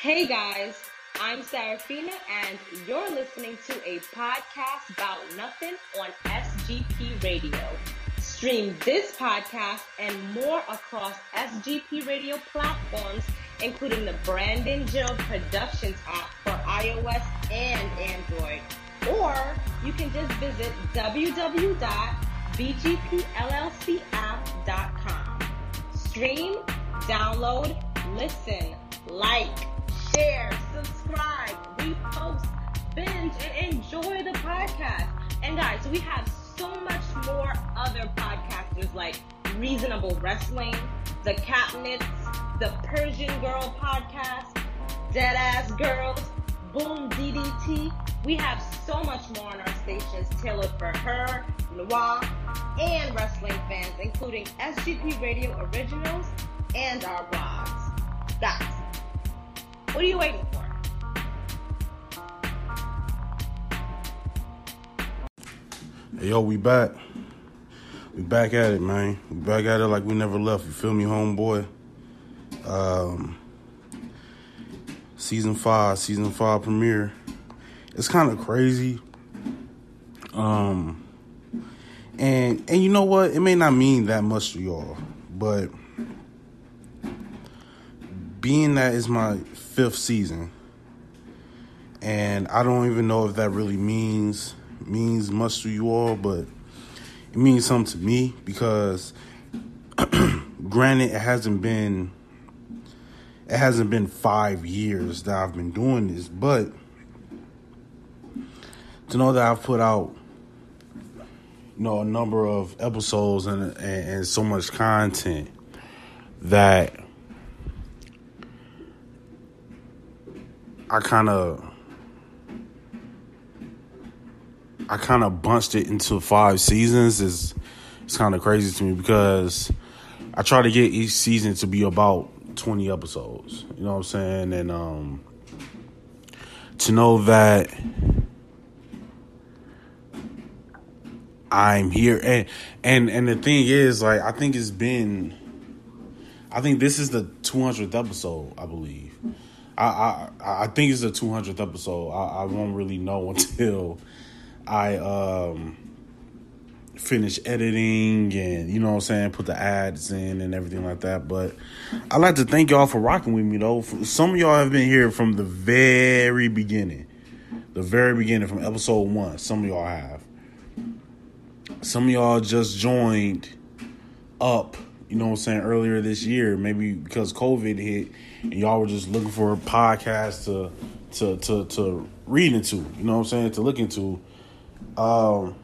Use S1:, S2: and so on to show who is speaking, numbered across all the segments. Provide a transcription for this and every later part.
S1: Hey guys, I'm Serafina, and you're listening to a podcast about nothing on SGP Radio. Stream this podcast and more across SGP Radio platforms, including the Brandon Jill Productions app for iOS and Android. Or you can just visit www.bgpllcapp.com. Stream, download, listen, like, share, subscribe, repost, binge, and enjoy the podcast. And guys, we have so much more other podcasters like Reasonable Wrestling, The Capnets, The Persian Girl Podcast, Deadass Girls, Boom DDT. We have so much more on our stations tailored for her, Noir, and wrestling fans, including SGP Radio Originals and our blogs. Guys, what are you waiting for?
S2: Hey, yo, we back. We back at it, man. We back at it like we never left. You feel me, homeboy? Um, season five, season five premiere. It's kind of crazy. Um, and and you know what? It may not mean that much to y'all, but being that is my fifth season, and I don't even know if that really means means much to you all, but it means something to me because granted it hasn't been it hasn't been five years that I've been doing this, but to know that I've put out you know a number of episodes and and, and so much content that I kind of I kind of bunched it into five seasons is it's kind of crazy to me because I try to get each season to be about 20 episodes. You know what I'm saying? And um to know that I'm here and and and the thing is like I think it's been I think this is the 200th episode, I believe. I I I think it's the 200th episode. I, I won't really know until I um finish editing and you know what I'm saying, put the ads in and everything like that. But I'd like to thank y'all for rocking with me though. Some of y'all have been here from the very beginning. The very beginning from episode one. Some of y'all have. Some of y'all just joined up, you know what I'm saying, earlier this year, maybe because COVID hit and y'all were just looking for a podcast to to to to read into, you know what I'm saying, to look into. Um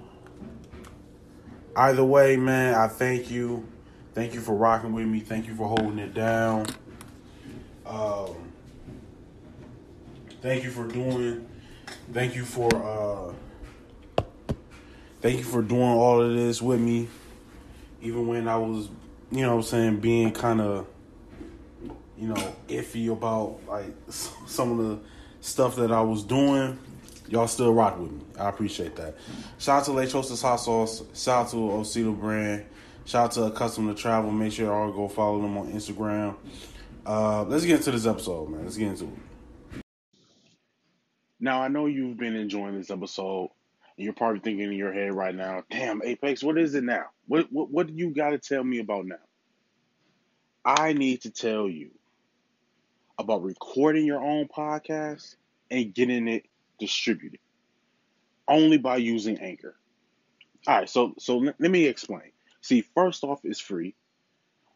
S2: either way, man, I thank you. Thank you for rocking with me. Thank you for holding it down. Um, thank you for doing. Thank you for. Uh, thank you for doing all of this with me, even when I was, you know, what I'm saying being kind of, you know, iffy about like some of the stuff that I was doing y'all still rock with me. I appreciate that. Shout out to Late Hot Sauce. Shout out to Osito Brand. Shout out to Accustomed to Travel. Make sure y'all go follow them on Instagram. Uh, let's get into this episode, man. Let's get into it. Now, I know you've been enjoying this episode, and you're probably thinking in your head right now, damn, Apex, what is it now? What, what, what do you got to tell me about now? I need to tell you about recording your own podcast and getting it distributed only by using Anchor. All right, so so let me explain. See, first off, it's free.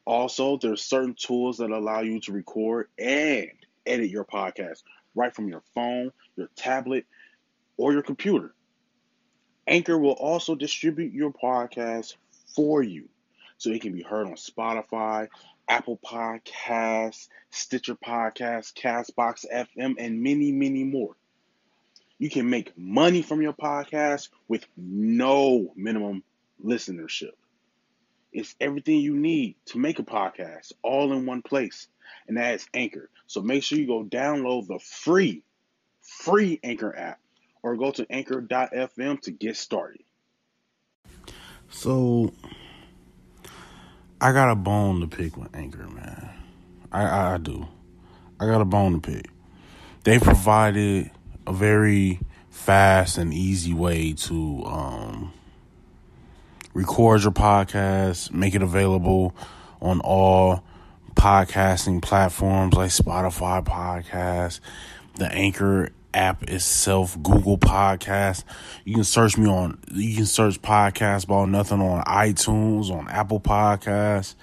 S2: Also, there's certain tools that allow you to record and edit your podcast right from your phone, your tablet, or your computer. Anchor will also distribute your podcast for you so it can be heard on Spotify, Apple Podcasts, Stitcher Podcasts, Castbox FM, and many, many more. You can make money from your podcast with no minimum listenership. It's everything you need to make a podcast all in one place, and that is Anchor. So make sure you go download the free, free Anchor app or go to anchor.fm to get started. So, I got a bone to pick with Anchor, man. I, I, I do. I got a bone to pick. they provided a very fast and easy way to um, record your podcast, make it available on all podcasting platforms like Spotify Podcast, the Anchor app itself, Google Podcast. You can search me on you can search podcast about nothing on iTunes, on Apple Podcasts,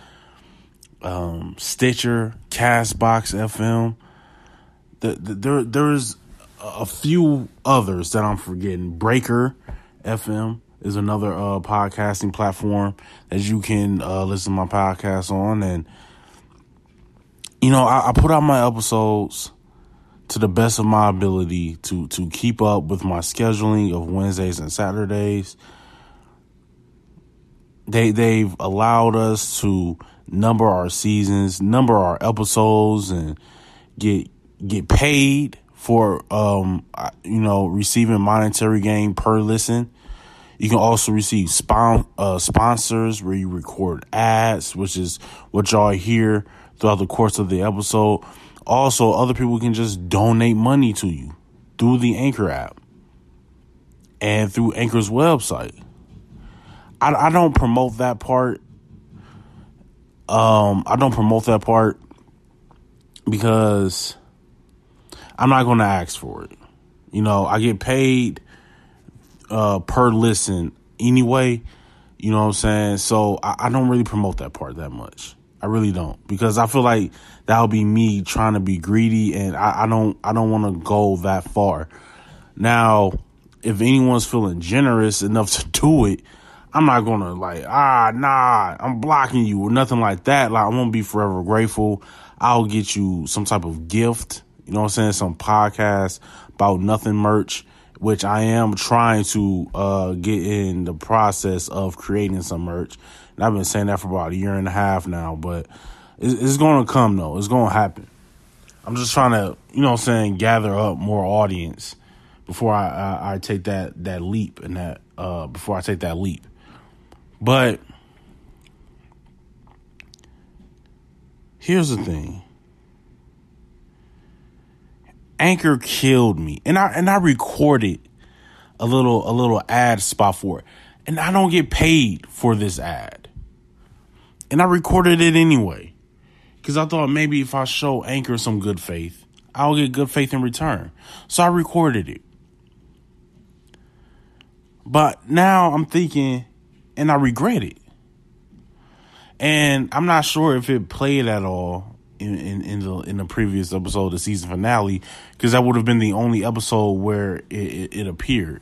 S2: um, Stitcher, Castbox FM. The, the, there there's a few others that I'm forgetting. Breaker FM is another uh, podcasting platform that you can uh, listen to my podcast on. And, you know, I, I, put out my episodes to the best of my ability to, to keep up with my scheduling of Wednesdays and Saturdays. They, they've allowed us to number our seasons, number our episodes, and get get paid for um you know receiving monetary gain per listen. You can also receive spon- uh, sponsors where you record ads, which is what y'all hear throughout the course of the episode. Also, other people can just donate money to you through the Anchor app and through Anchor's website. I, I don't promote that part. Um, I don't promote that part because I'm not going to ask for it. You know, I get paid uh, per listen anyway. You know what I'm saying? So I, I, don't really promote that part that much. I really don't because I feel like that'll be me trying to be greedy, and I, I don't I don't want to go that far. Now, if anyone's feeling generous enough to do it, I'm not gonna like ah nah I'm blocking you or nothing like that. Like I'm gonna be forever grateful. I'll get you some type of gift you know what I'm saying? Some podcast about nothing merch, which I am trying to uh, get in the process of creating some merch. And I've been saying that for about a year and a half now, but it's, it's going to come though. It's going to happen. I'm just trying to, you know what I'm saying, gather up more audience before I, I, I take that, that leap and that, uh, before I take that leap. But here's the thing Anchor killed me. And I and I recorded a little a little ad spot for it. And I don't get paid for this ad. And I recorded it anyway. Cause I thought maybe if I show Anchor some good faith, I'll get good faith in return. So I recorded it. But now I'm thinking and I regret it. And I'm not sure if it played at all in, in, in the in the previous episode, the season finale, because that would have been the only episode where it, it, it appeared.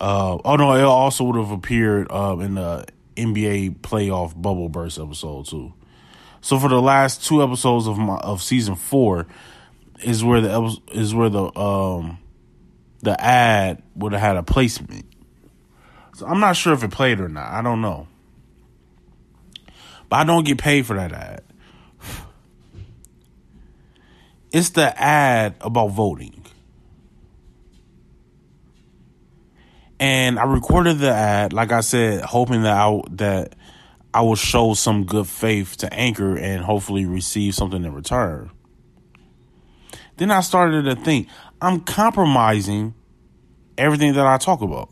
S2: Uh, oh no, it also would have appeared uh, in the NBA playoff bubble burst episode too. So for the last two episodes of my of season four, is where the is where the um the ad would have had a placement. So I'm not sure if it played or not. I don't know. But I don't get paid for that ad. It's the ad about voting. And I recorded the ad, like I said, hoping that I that I will show some good faith to Anchor and hopefully receive something in return. Then I started to think, I'm compromising everything that I talk about.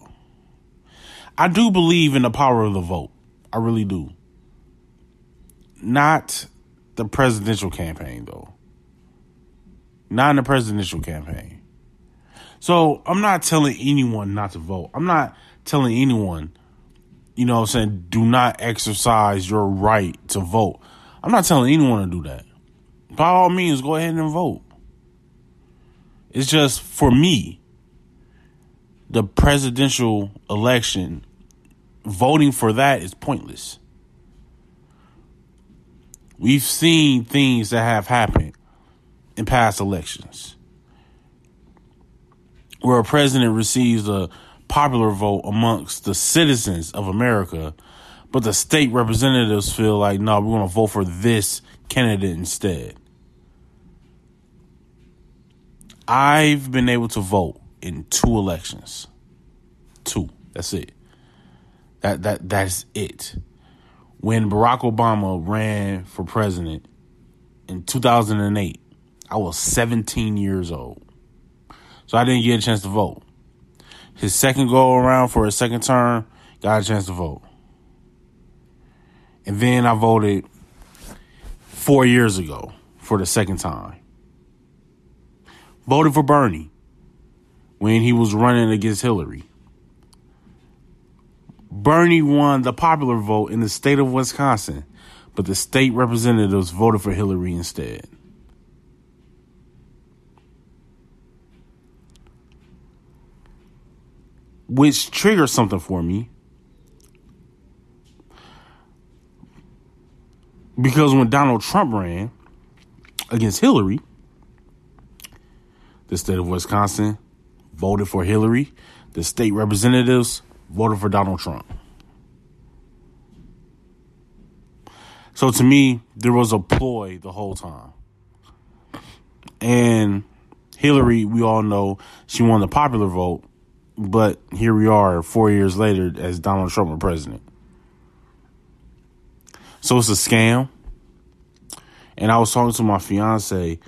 S2: I do believe in the power of the vote. I really do. Not the presidential campaign, though not in the presidential campaign. So I'm not telling anyone not to vote. I'm not telling anyone, you know I'm saying, do not exercise your right to vote. I'm not telling anyone to do that. By all means, go ahead and vote. It's just for me, the presidential election, voting for that is pointless. We've seen things that have happened in past elections, where a president receives a popular vote amongst the citizens of America, but the state representatives feel like, no, we're going to vote for this candidate instead. I've been able to vote in two elections. Two. That's it. That that that's it. When Barack Obama ran for president in 2008, I was 17 years old. So I didn't get a chance to vote. His second go around for his second term, got a chance to vote. And then I voted four years ago for the second time. Voted for Bernie when he was running against Hillary. Bernie won the popular vote in the state of Wisconsin, but the state representatives voted for Hillary instead. Which triggered something for me. Because when Donald Trump ran against Hillary, the state of Wisconsin voted for Hillary. The state representatives voted for Donald Trump. So to me, there was a ploy the whole time. And Hillary, we all know she won the popular vote, but here we are four years later as Donald Trump was president. So it's a scam. And I was talking to my fiance.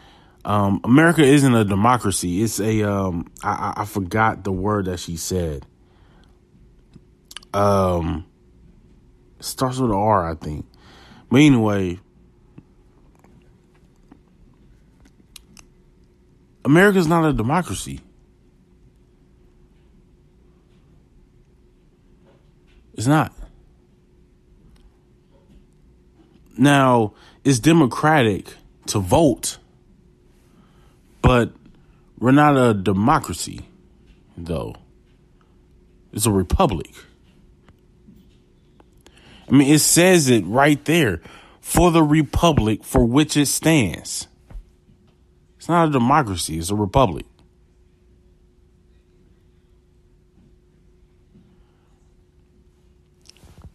S2: Um, America isn't a democracy. It's a um, I, I forgot the word that she said. Um, starts with an R, I think. But anyway, America's not a democracy. It's not. Now, it's democratic to vote, but we're not a democracy, though. It's a republic. I mean, it says it right there for the republic for which it stands. It's not a democracy, it's a republic.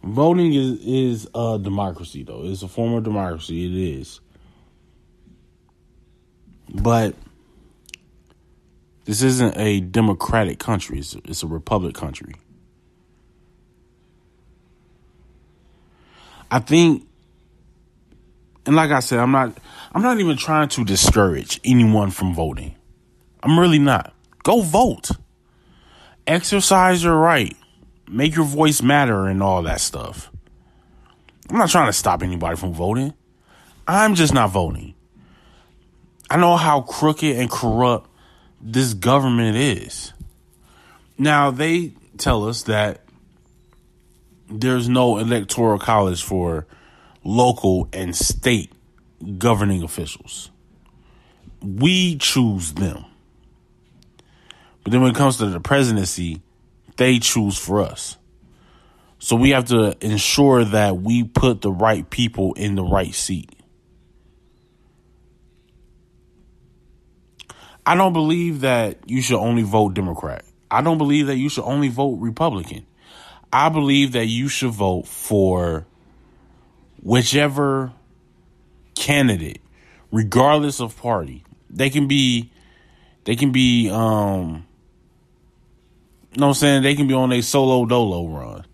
S2: Voting is is a democracy though. It's a form of democracy. It is. But this isn't a democratic country. It's a, it's a republic country. I think, and like I said, I'm not. I'm not even trying to discourage anyone from voting. I'm really not. Go vote. Exercise your right. Make your voice matter and all that stuff. I'm not trying to stop anybody from voting. I'm just not voting. I know how crooked and corrupt this government is. Now, they tell us that there's no electoral college for local and state governing officials. We choose them. But then when it comes to the presidency, they choose for us. So we have to ensure that we put the right people in the right seat. I don't believe that you should only vote Democrat. I don't believe that you should only vote Republican. I believe that you should vote for whichever candidate, regardless of party. They can be, they can be, um, know what I'm saying? They can be on a solo dolo run.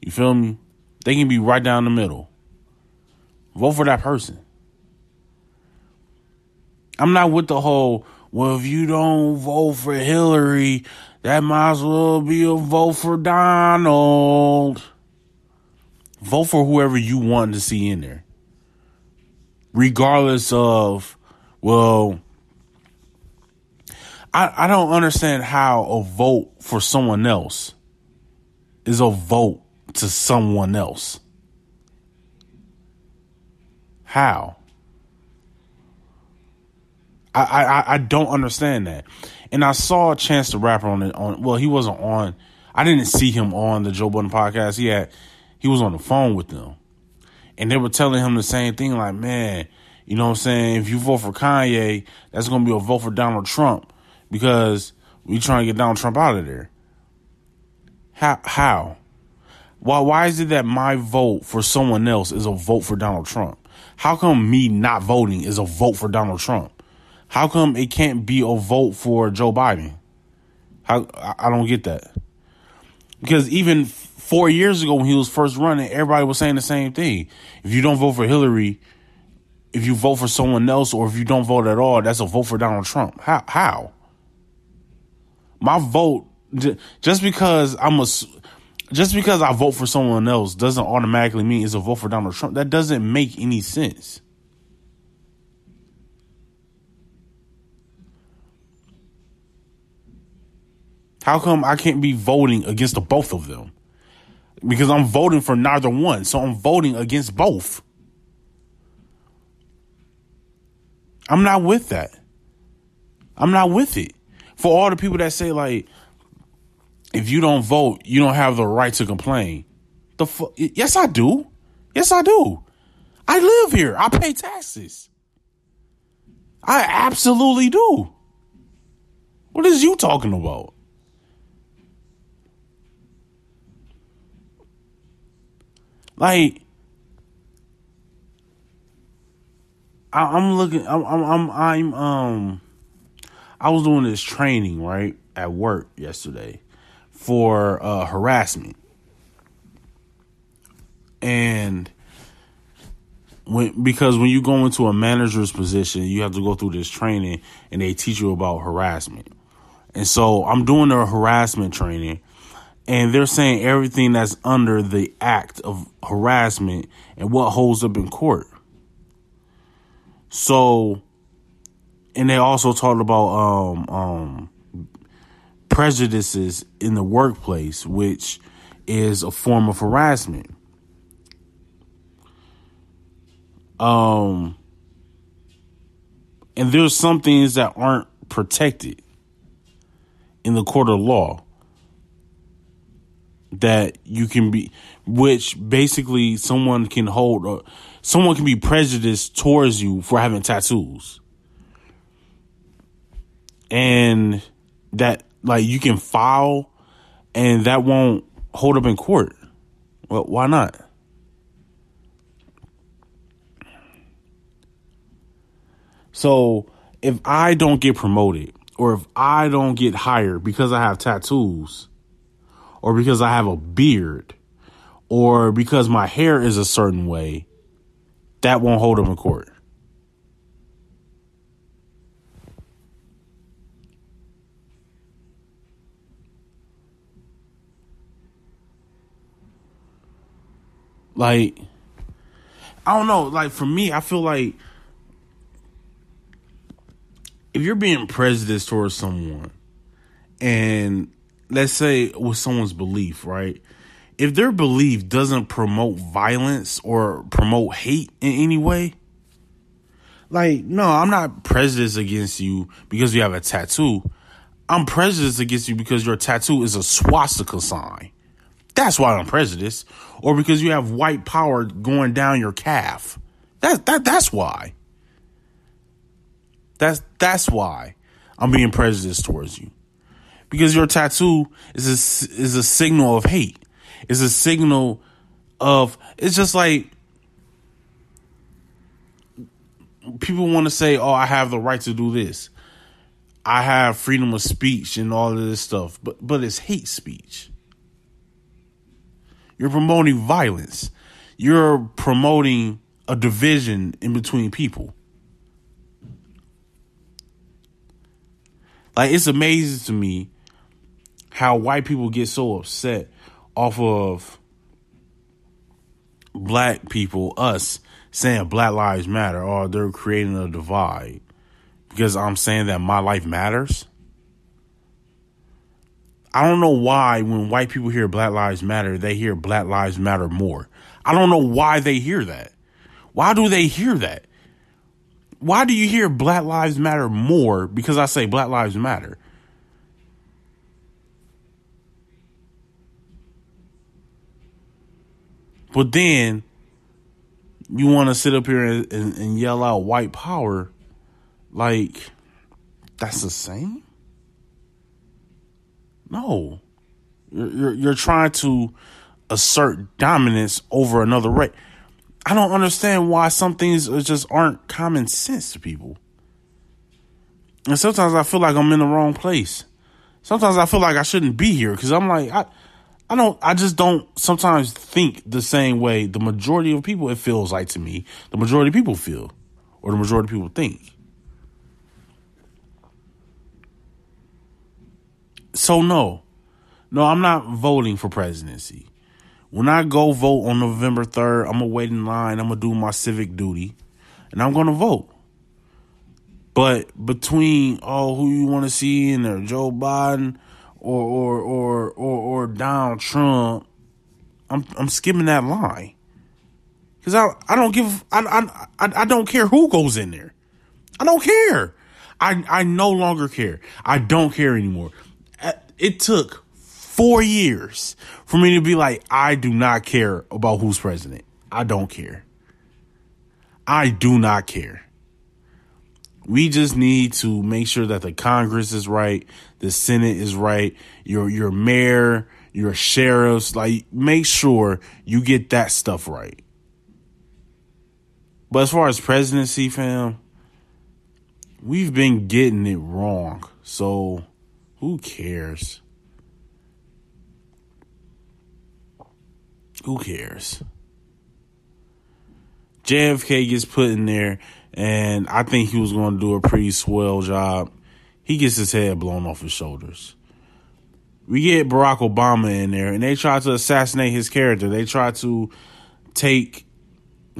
S2: You feel me? They can be right down the middle. Vote for that person. I'm not with the whole, well, if you don't vote for Hillary, that might as well be a vote for Donald. Vote for whoever you want to see in there. Regardless of, well, I, I don't understand how a vote for someone else is a vote to someone else. How? I, I I don't understand that. And I saw a Chance the Rapper on it on well, he wasn't on I didn't see him on the Joe Budden podcast. He had he was on the phone with them. And they were telling him the same thing, like, man, you know what I'm saying? If you vote for Kanye, that's gonna be a vote for Donald Trump because we trying to get Donald Trump out of there. How how? Why why is it that my vote for someone else is a vote for Donald Trump? How come me not voting is a vote for Donald Trump? How come it can't be a vote for Joe Biden? How I don't get that. Because even four years ago when he was first running, everybody was saying the same thing. If you don't vote for Hillary, if you vote for someone else or if you don't vote at all, that's a vote for Donald Trump. How? How? My vote, just because I'm a, just because I vote for someone else doesn't automatically mean it's a vote for Donald Trump. That doesn't make any sense. How come I can't be voting against the both of them? Because I'm voting for neither one. So I'm voting against both. I'm not with that. I'm not with it. For all the people that say like, if you don't vote, you don't have the right to complain. The fu- yes, I do. Yes, I do. I live here. I pay taxes. I absolutely do. What is you talking about? Like, I, am looking. I'm, I'm. I'm. I'm. Um. I was doing this training right at work yesterday for uh, harassment, and when because when you go into a manager's position, you have to go through this training, and they teach you about harassment. And so I'm doing a harassment training, and they're saying everything that's under the act of harassment and what holds up in court. So, and they also talked about um, um, prejudices in the workplace, which is a form of harassment. Um, and there's some things that aren't protected in the court of law that you can be, which basically someone can hold, uh, someone can be prejudiced towards you for having tattoos. And that, like, you can file and that won't hold up in court. Well, why not? So if I don't get promoted or if I don't get hired because I have tattoos, or because I have a beard or because my hair is a certain way, that won't hold up in court. Like, I don't know. Like, for me, I feel like if you're being prejudiced towards someone and let's say with someone's belief, right? If their belief doesn't promote violence or promote hate in any way, like, no, I'm not prejudiced against you because you have a tattoo. I'm prejudiced against you because your tattoo is a swastika sign. That's why I'm prejudiced. Or because you have white power going down your calf. That that that's why. That's that's why I'm being prejudiced towards you because your tattoo is a, is a signal of hate. It's a signal of it's just like people want to say, "Oh, I have the right to do this. I have freedom of speech and all of this stuff." But but it's hate speech. You're promoting violence. You're promoting a division in between people. Like it's amazing to me how white people get so upset off of black people, us saying Black Lives Matter, or they're creating a divide because I'm saying that my life matters. I don't know why when white people hear Black Lives Matter, they hear Black Lives Matter more. I don't know why they hear that. Why do they hear that? Why do you hear Black Lives Matter more because I say Black Lives Matter? But then you want to sit up here and, and, and, yell out white power like that's the same? No. You're, you're, you're trying to assert dominance over another race. I don't understand why some things just aren't common sense to people. And sometimes I feel like I'm in the wrong place. Sometimes I feel like I shouldn't be here because I'm like, I, I don't, I just don't sometimes think the same way the majority of people, it feels like to me, the majority of people feel. or the majority of people think. So no, no, I'm not voting for presidency. When I go vote on November 3rd, I'm gonna wait in line. I'm gonna do my civic duty, and I'm gonna vote. But between oh, who you want to see in there, Joe Biden or or or or, or Donald Trump, I'm I'm skipping that line because I I don't give I, I, I I don't care who goes in there. I don't care. I I no longer care. I don't care anymore. It took four years for me to be like, I do not care about who's president. I don't care. I do not care. We just need to make sure that the Congress is right, the Senate is right, your your mayor, your sheriffs, like make sure you get that stuff right. But as far as presidency, fam, we've been getting it wrong. So who cares? Who cares? JFK gets put in there, and I think he was going to do a pretty swell job. He gets his head blown off his shoulders. We get Barack Obama in there, and they try to assassinate his character. They try to take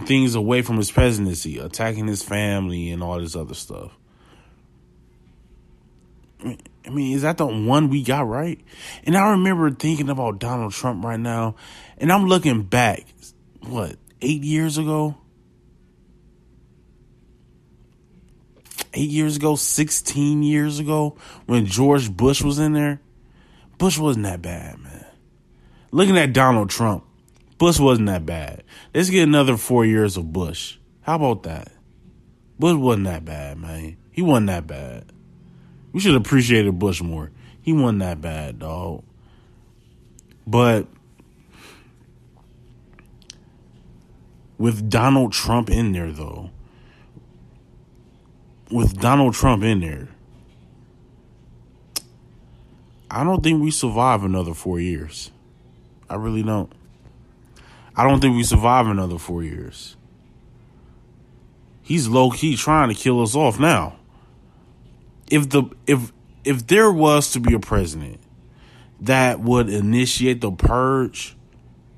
S2: things away from his presidency, attacking his family and all this other stuff. I mean, is that the one we got right? And I remember thinking about Donald Trump right now, and I'm looking back, what, eight years ago? Eight years ago, 16 years ago, when George Bush was in there? Bush wasn't that bad, man. Looking at Donald Trump, Bush wasn't that bad. Let's get another four years of Bush. How about that? Bush wasn't that bad, man. He wasn't that bad. We should have appreciated Bush more. He wasn't that bad, dog. But with Donald Trump in there, though, with Donald Trump in there, I don't think we survive another four years. I really don't. I don't think we survive another four years. He's low key trying to kill us off now if the if if there was to be a president that would initiate the purge,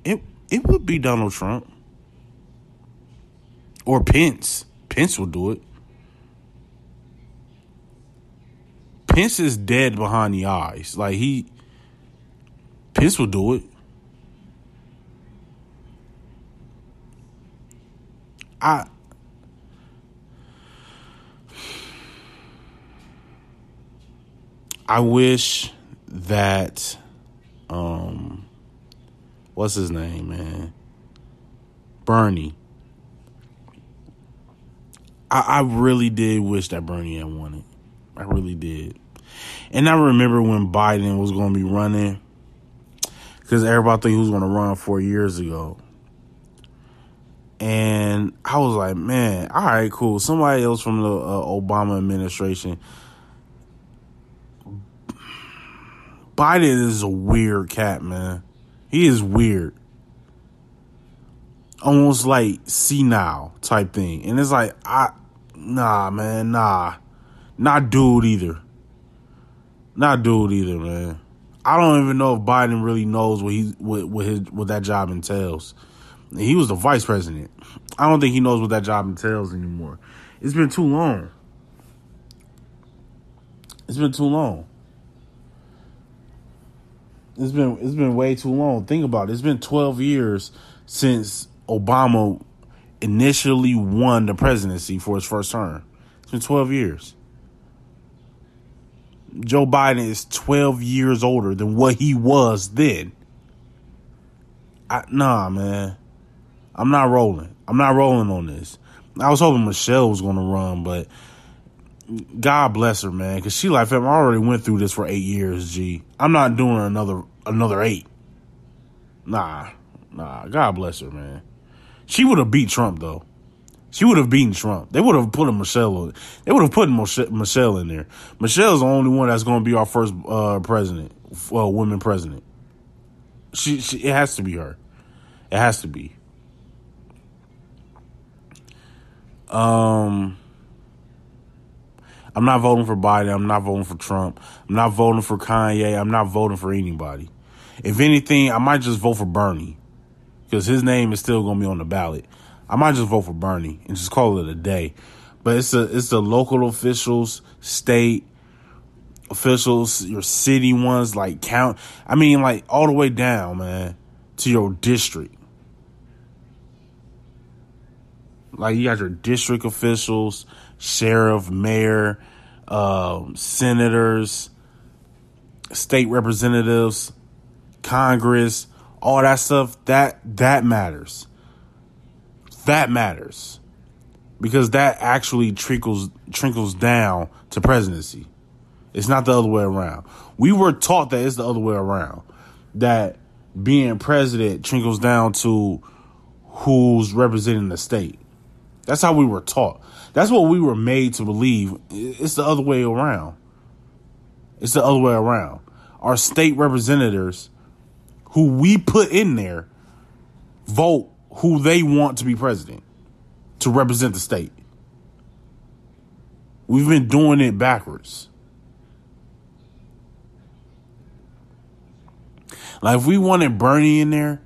S2: it it would be Donald Trump or Pence. Pence would do it. Pence is dead behind the eyes. Like he Pence will do it. I I wish that um what's his name, man? Bernie. I, I really did wish that Bernie had won it. I really did. And I remember when Biden was going to be running, because everybody thought he was going to run four years ago. And I was like, man, all right, cool. Somebody else from the uh, Obama administration Biden is a weird cat, man. He is weird. Almost like senile type thing. And it's like, I, nah, man, nah. Not dude either. Not dude either, man. I don't even know if Biden really knows what he what what his what that job entails. He was the vice president. I don't think he knows what that job entails anymore. It's been too long. It's been too long. It's been it's been way too long. Think about it. It's been 12 years since Obama initially won the presidency for his first term. It's been 12 years. Joe Biden is 12 years older than what he was then. I, nah, man. I'm not rolling. I'm not rolling on this. I was hoping Michelle was going to run, but God bless her, man, because she like, fam, I already went through this for eight years. G, I'm not doing another another eight. Nah, nah. God bless her, man. She would have beat Trump though. She would have beaten Trump. They would have put a Michelle. They would have put Michelle in there. Michelle's the only one that's going to be our first uh, president, uh, woman president. She, she, it has to be her. It has to be. Um, I'm not voting for Biden. I'm not voting for Trump. I'm not voting for Kanye. I'm not voting for anybody. If anything, I might just vote for Bernie because his name is still going to be on the ballot. I might just vote for Bernie and just call it a day. But it's a it's the local officials, state officials, your city ones, like count. I mean, like all the way down, man, to your district. Like you got your district officials, sheriff, mayor, um, senators, state representatives, Congress, all that stuff. That that matters. That matters because that actually trickles trickles down to presidency. It's not the other way around. We were taught that it's the other way around. That being president trickles down to who's representing the state. That's how we were taught. That's what we were made to believe. It's the other way around. It's the other way around. Our state representatives, who we put in there, vote who they want to be president to represent the state. We've been doing it backwards. Like if we wanted Bernie in there,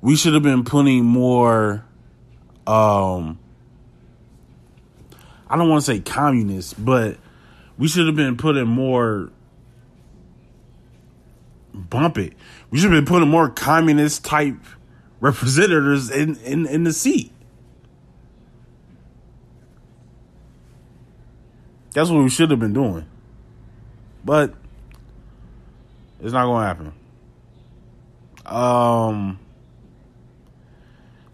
S2: we should have been putting more um I don't want to say communist, but we should have been putting more bump it. We should have been putting more communist type representatives in, in, in the seat. That's what we should have been doing. But it's not gonna happen. Um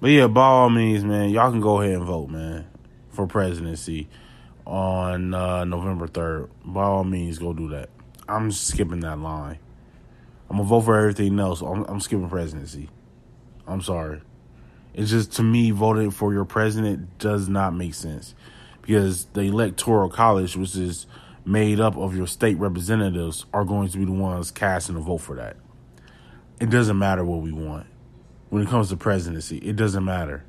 S2: But yeah, by all means, man, y'all can go ahead and vote, man for presidency on uh, November 3rd, by all means, go do that. I'm skipping that line. I'm gonna vote for everything else. I'm, I'm skipping presidency. I'm sorry. It's just to me, voting for your president does not make sense because the electoral college, which is made up of your state representatives, are going to be the ones casting a vote for that. It doesn't matter what we want when it comes to presidency. It doesn't matter.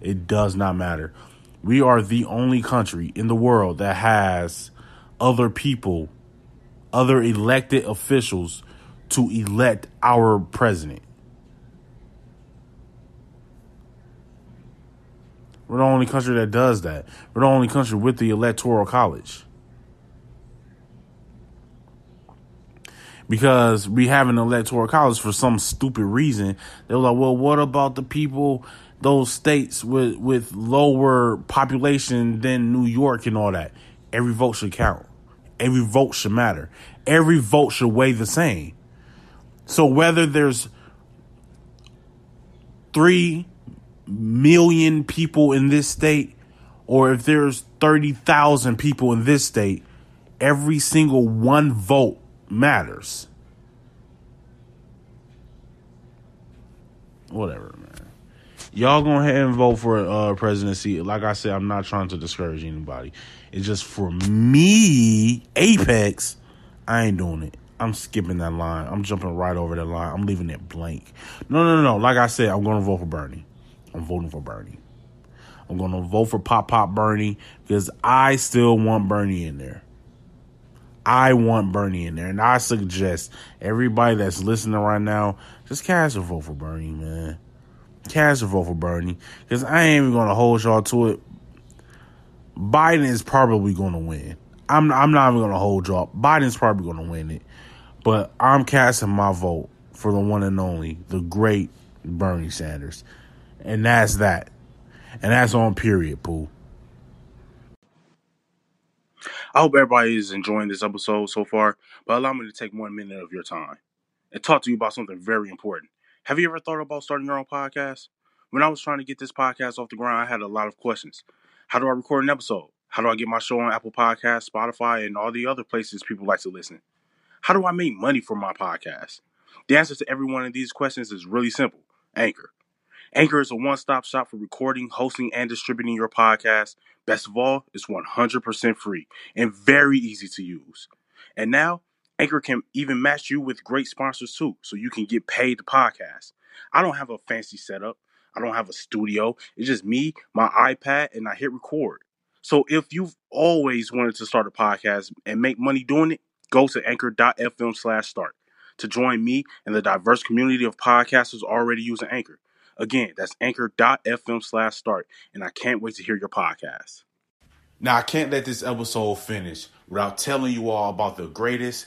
S2: It does not matter we are the only country in the world that has other people, other elected officials to elect our president. We're the only country that does that. We're the only country with the electoral college. Because we have an electoral college for some stupid reason. They were like, well, what about the people those states with with lower population than New York and all that. Every vote should count. Every vote should matter. Every vote should weigh the same. So whether there's 3 million people in this state or if there's 30,000 people in this state, every single one vote matters. Whatever, y'all go ahead and vote for uh presidency. Like I said, I'm not trying to discourage anybody. It's just for me, Apex, I ain't doing it. I'm skipping that line. I'm jumping right over that line. I'm leaving it blank. No, no, no, no. Like I said, I'm gonna vote for Bernie. I'm voting for Bernie. I'm gonna vote for Pop Pop Bernie because I still want Bernie in there. I want Bernie in there, and I suggest everybody that's listening right now just cast a vote for Bernie, man. Cast a vote for Bernie because I ain't even gonna hold y'all to it. Biden is probably gonna win. I'm I'm not even gonna hold y'all. Biden's probably gonna win it, but I'm casting my vote for the one and only, the great Bernie Sanders, and that's that, and that's on period, Pooh. I hope everybody is enjoying this episode so far, but allow me to take one minute of your time and talk to you about something very important. Have you ever thought about starting your own podcast? When I was trying to get this podcast off the ground, I had a lot of questions. How do I record an episode? How do I get my show on Apple Podcasts, Spotify, and all the other places people like to listen? How do I make money from my podcast? The answer to every one of these questions is really simple Anchor. Anchor is a one stop shop for recording, hosting, and distributing your podcast. Best of all, it's 100% free and very easy to use. And now, Anchor can even match you with great sponsors too, so you can get paid to podcast. I don't have a fancy setup. I don't have a studio. It's just me, my iPad, and I hit record. So if you've always wanted to start a podcast and make money doing it, go to anchor.fm slash start to join me and the diverse community of podcasters already using Anchor. Again, that's anchor.fm slash start. And I can't wait to hear your podcast. Now, I can't let this episode finish without telling you all about the greatest,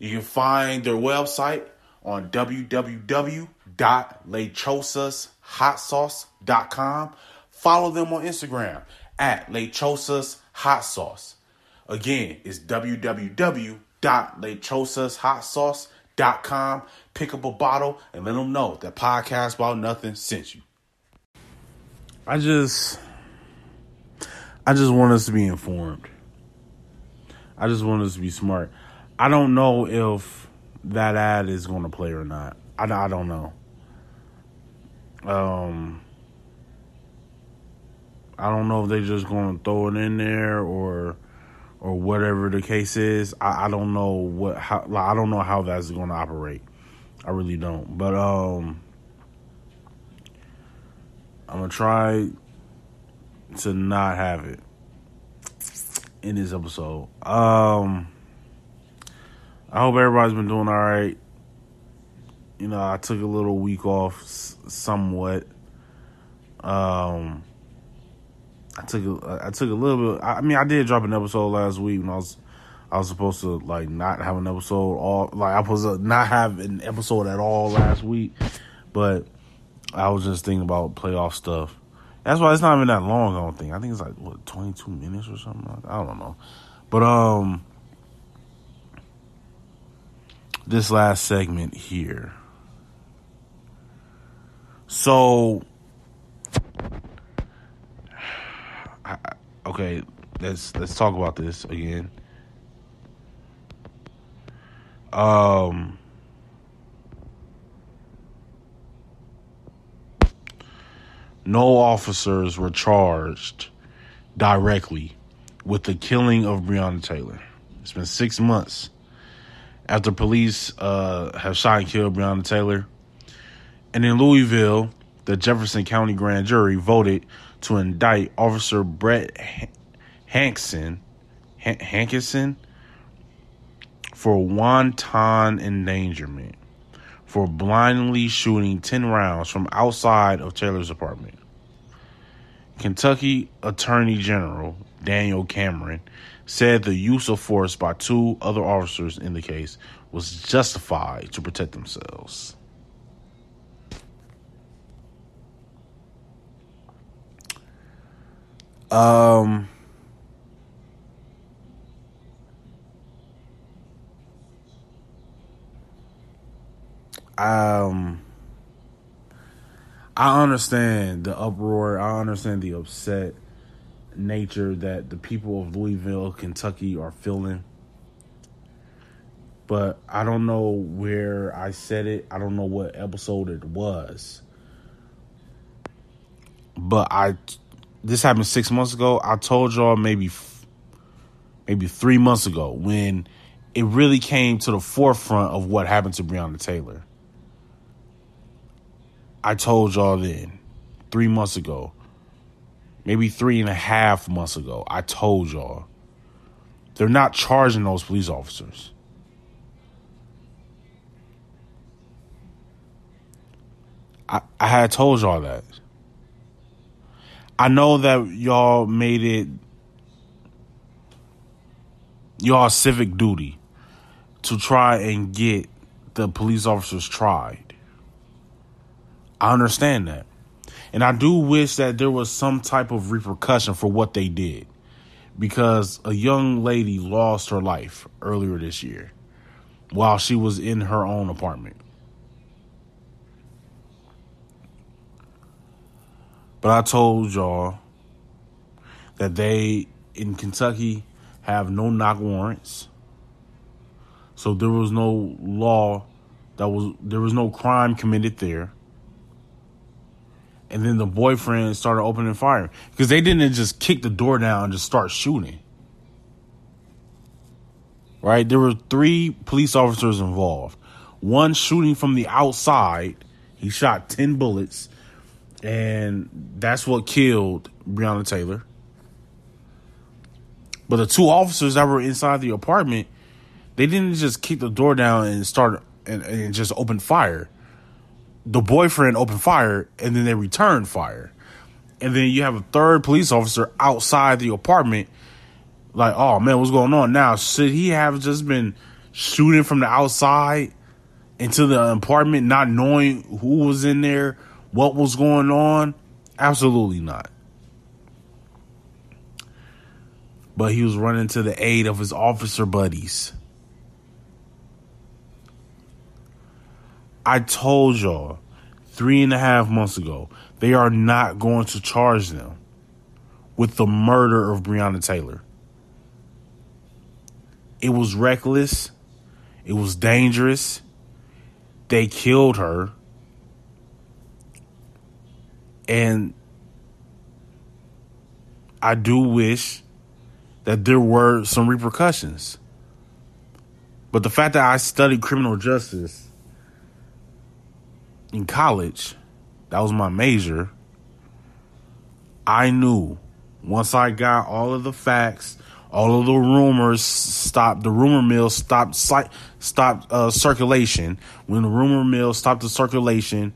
S2: You can find their website on www.lechosashotsauce.com. Follow them on Instagram at Lechosas Hot Sauce. Again, it's www.lechosashotsauce.com. Pick up a bottle and let them know that Podcast About Nothing sent you. I just, I just want us to be informed. I just want us to be smart. I don't know if that ad is going to play or not. I, I don't know. Um, I don't know if they're just going to throw it in there or or whatever the case is. I, I don't know what how like, I don't know how that's going to operate. I really don't. But um, I'm gonna try to not have it in this episode. Um. I hope everybody's been doing all right. You know, I took a little week off, somewhat. Um, I took a, I took a little bit. I mean, I did drop an episode last week when I was I was supposed to like not have an episode all like I was not have an episode at all last week, but I was just thinking about playoff stuff. That's why it's not even that long. I don't think. I think it's like what twenty two minutes or something. I don't know, but um this last segment here. So, I, okay, let's let's talk about this again. Um, no officers were charged directly with the killing of Breonna Taylor. It's been six months after police uh, have shot and killed Breonna Taylor. And in Louisville, the Jefferson County grand jury voted to indict Officer Brett Hankison, Hankison for wanton endangerment for blindly shooting 10 rounds from outside of Taylor's apartment. Kentucky Attorney General Daniel Cameron said the use of force by two other officers in the case was justified to protect themselves. Um, um, I understand the uproar. I understand the upset nature that the people of Louisville, Kentucky are feeling. But I don't know where I said it. I don't know what episode it was. But I this happened 6 months ago. I told y'all maybe maybe 3 months ago when it really came to the forefront of what happened to Breonna Taylor. I told y'all then, 3 months ago maybe three and a half months ago, I told y'all they're not charging those police officers. I, I had told y'all that. I know that y'all made it y'all civic duty to try and get the police officers tried. I understand that. And I do wish that there was some type of repercussion for what they did because a young lady lost her life earlier this year while she was in her own apartment. But I told y'all that they in Kentucky have no knock warrants. So there was no law that was there was no crime committed there. And then the boyfriend started opening fire because they didn't just kick the door down and just start shooting. Right? There were three police officers involved. One shooting from the outside, he shot 10 bullets, and that's what killed Breonna Taylor. But the two officers that were inside the apartment, they didn't just kick the door down and start and, and just open fire. The boyfriend opened fire and then they returned fire. And then you have a third police officer outside the apartment, like, oh man, what's going on now? Should he have just been shooting from the outside into the apartment, not knowing who was in there, what was going on? Absolutely not. but he was running to the aid of his officer buddies. I told y'all three and a half months ago they are not going to charge them with the murder of Breonna Taylor. It was reckless. It was dangerous. They killed her. And I do wish that there were some repercussions. But the fact that I studied criminal justice in college, that was my major, I knew once I got all of the facts, all of the rumors stopped, the rumor mill stopped stopped uh, circulation. When the rumor mill stopped the circulation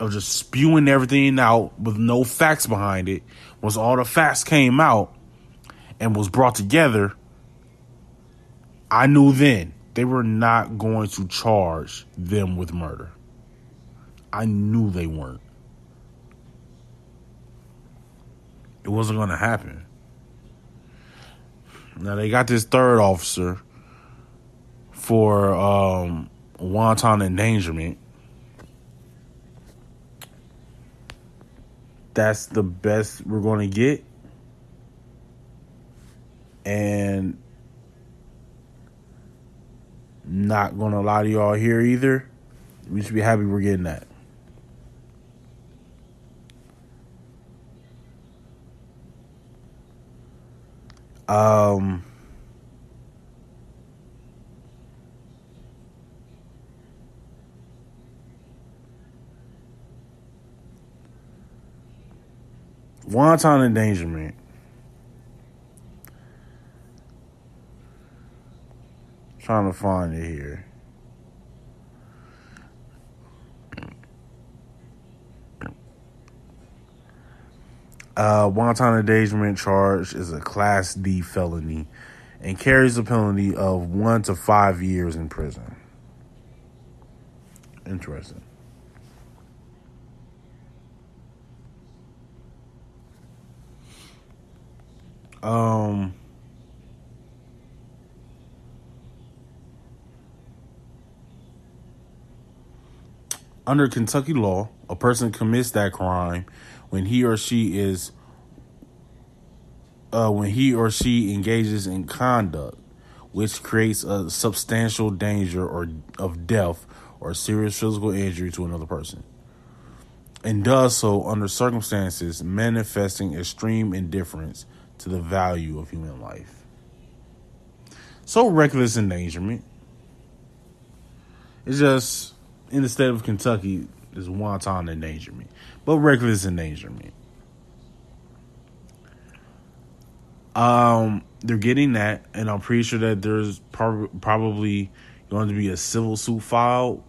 S2: of just spewing everything out with no facts behind it, once all the facts came out, and was brought together, I knew then they were not going to charge them with murder. I knew they weren't. It wasn't going to happen. Now they got this third officer for um, wanton endangerment. That's the best we're going to get. And not gonna lie to y'all here either. We should be happy we're getting that. Um Wanton endangerment Trying to find it here. Uh, wanton endangerment charge is a Class D felony and carries a penalty of one to five years in prison. Interesting. Um. under Kentucky law, a person commits that crime when he or she is uh, when he or she engages in conduct which creates a substantial danger or of death or serious physical injury to another person and does so under circumstances manifesting extreme indifference to the value of human life. So reckless endangerment. It's just in the state of Kentucky is wanton endangerment, but reckless endangerment. Um, they're getting that, and I'm pretty sure that there's prob- probably going to be a civil suit filed.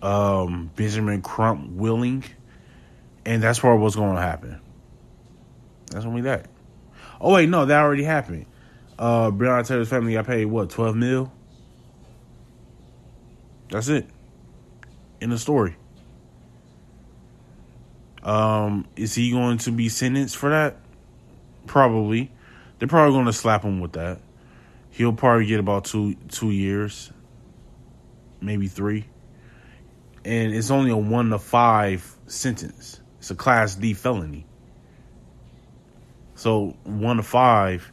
S2: Um, Benjamin Crump willing, and that's probably what's going to happen. That's be that. Oh wait, no, that already happened. Uh, Breonna Taylor's family got paid what twelve mil. That's it in the story. Um, is he going to be sentenced for that? Probably. They're probably going to slap him with that. He'll probably get about two two years, maybe three. And it's only a one to five sentence. It's a class D felony. So one to five,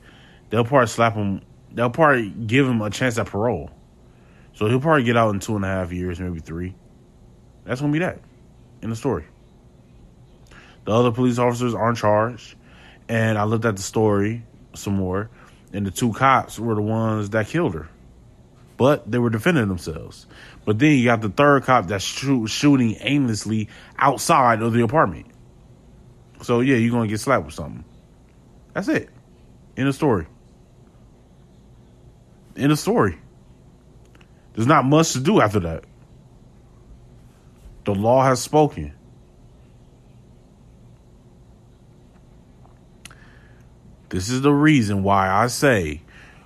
S2: they'll probably slap him. They'll probably give him a chance at parole. So he'll probably get out in two and a half years, maybe three. That's gonna be that in the story. The other police officers aren't charged, and I looked at the story some more, and the two cops were the ones that killed her, but they were defending themselves. But then you got the third cop that's shoot, shooting aimlessly outside of the apartment. So yeah, you're gonna get slapped with something. That's it. In the story. In the story. There's not much to do after that. The law has spoken. This is the reason why I say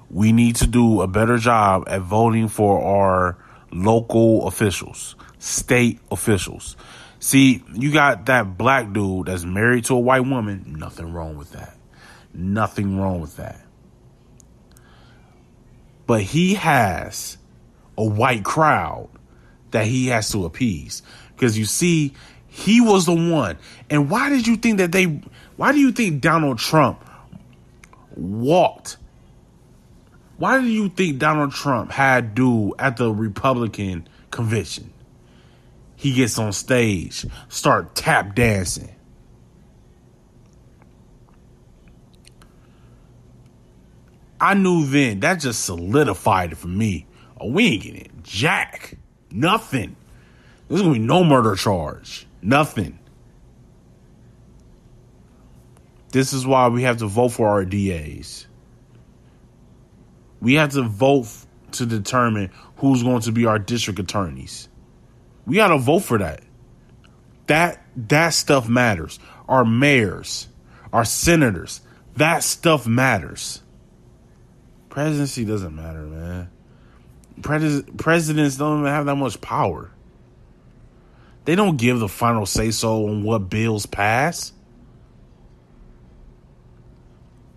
S2: we need to do a better job at voting for our local officials, state officials. See, you got that black dude that's married to a white woman. Nothing wrong with that. Nothing wrong with that. But he has a white crowd that he has to appease. Because you see, he was the one. And why did you think that they, why do you think Donald Trump walked? Why do you think Donald Trump had do at the Republican convention? He gets on stage, start tap dancing. I knew then that just solidified it for me. Oh, we ain't getting it. jack. Nothing. There's gonna be no murder charge. Nothing. This is why we have to vote for our DAs. We have to vote to determine who's going to be our district attorneys. We got to vote for that. That that stuff matters. Our mayors, our senators, that stuff matters. Presidency doesn't matter, man. Pres- presidents don't even have that much power. They don't give the final say so on what bills pass.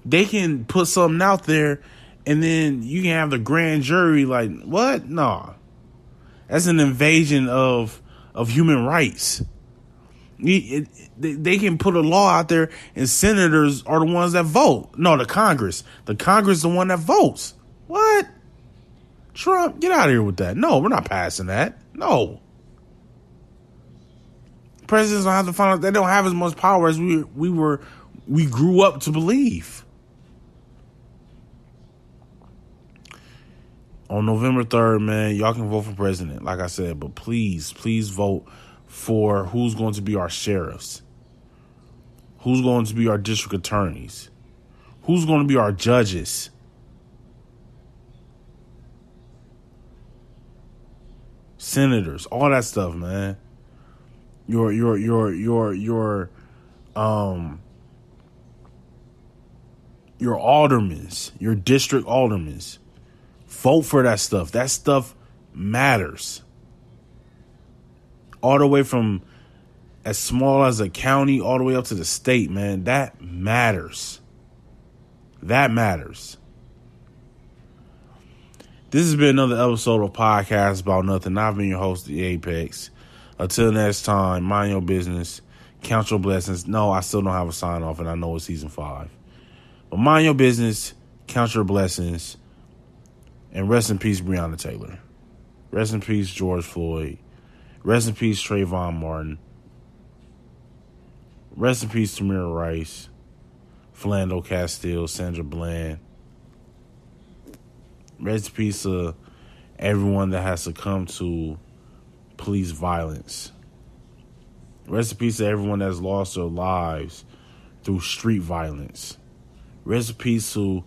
S2: They can put something out there and then you can have the grand jury like, what? Nah. That's an invasion of of human rights. They can put a law out there, and senators are the ones that vote. No, the Congress. The Congress is the one that votes. What? Trump, get out of here with that. No, we're not passing that. No. Presidents don't have find out they don't have as much power as we we were we grew up to believe. On November 3rd, man, y'all can vote for president, like I said, but please, please vote for who's going to be our sheriffs, who's going to be our district attorneys, who's going to be our judges. Senators, all that stuff, man. Your your your your your um your aldermans, your district aldermans. Vote for that stuff. That stuff matters all the way from as small as a county all the way up to the state, man, that matters. That matters. This has been another episode of Podcast About Nothing. I've been your host, The Apex. Until next time, mind your business, count your blessings. No, I still don't have a sign off, and I know it's season five. But mind your business, count your blessings, and rest in peace, Breonna Taylor. Rest in peace, George Floyd. Rest in peace, Trayvon Martin. Rest in peace, Tamir Rice, Philando Castile, Sandra Bland. Rest in peace to everyone that has succumbed to police violence. Rest in peace to everyone that's lost their lives through street violence. Rest in peace to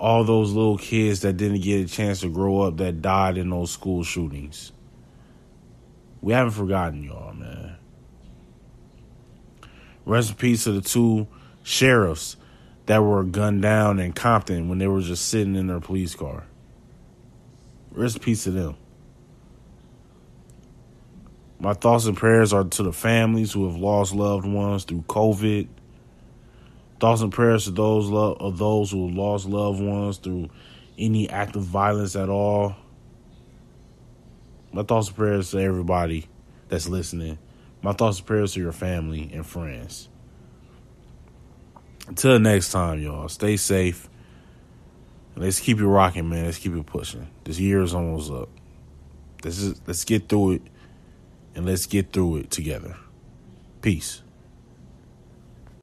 S2: all those little kids that didn't get a chance to grow up that died in those school shootings. We haven't forgotten y'all, man. Rest in peace to the two sheriffs that were gunned down in Compton when they were just sitting in their police car. Rest in peace to them. My thoughts and prayers are to the families who have lost loved ones through COVID. Thoughts and prayers to those lo- of those who have lost loved ones through any act of violence at all. My thoughts and prayers to everybody that's listening. My thoughts and prayers to your family and friends. Until next time, y'all. Stay safe. Let's keep it rocking, man. Let's keep it pushing. This year is almost up. This is let's get through it and let's get through it together. Peace.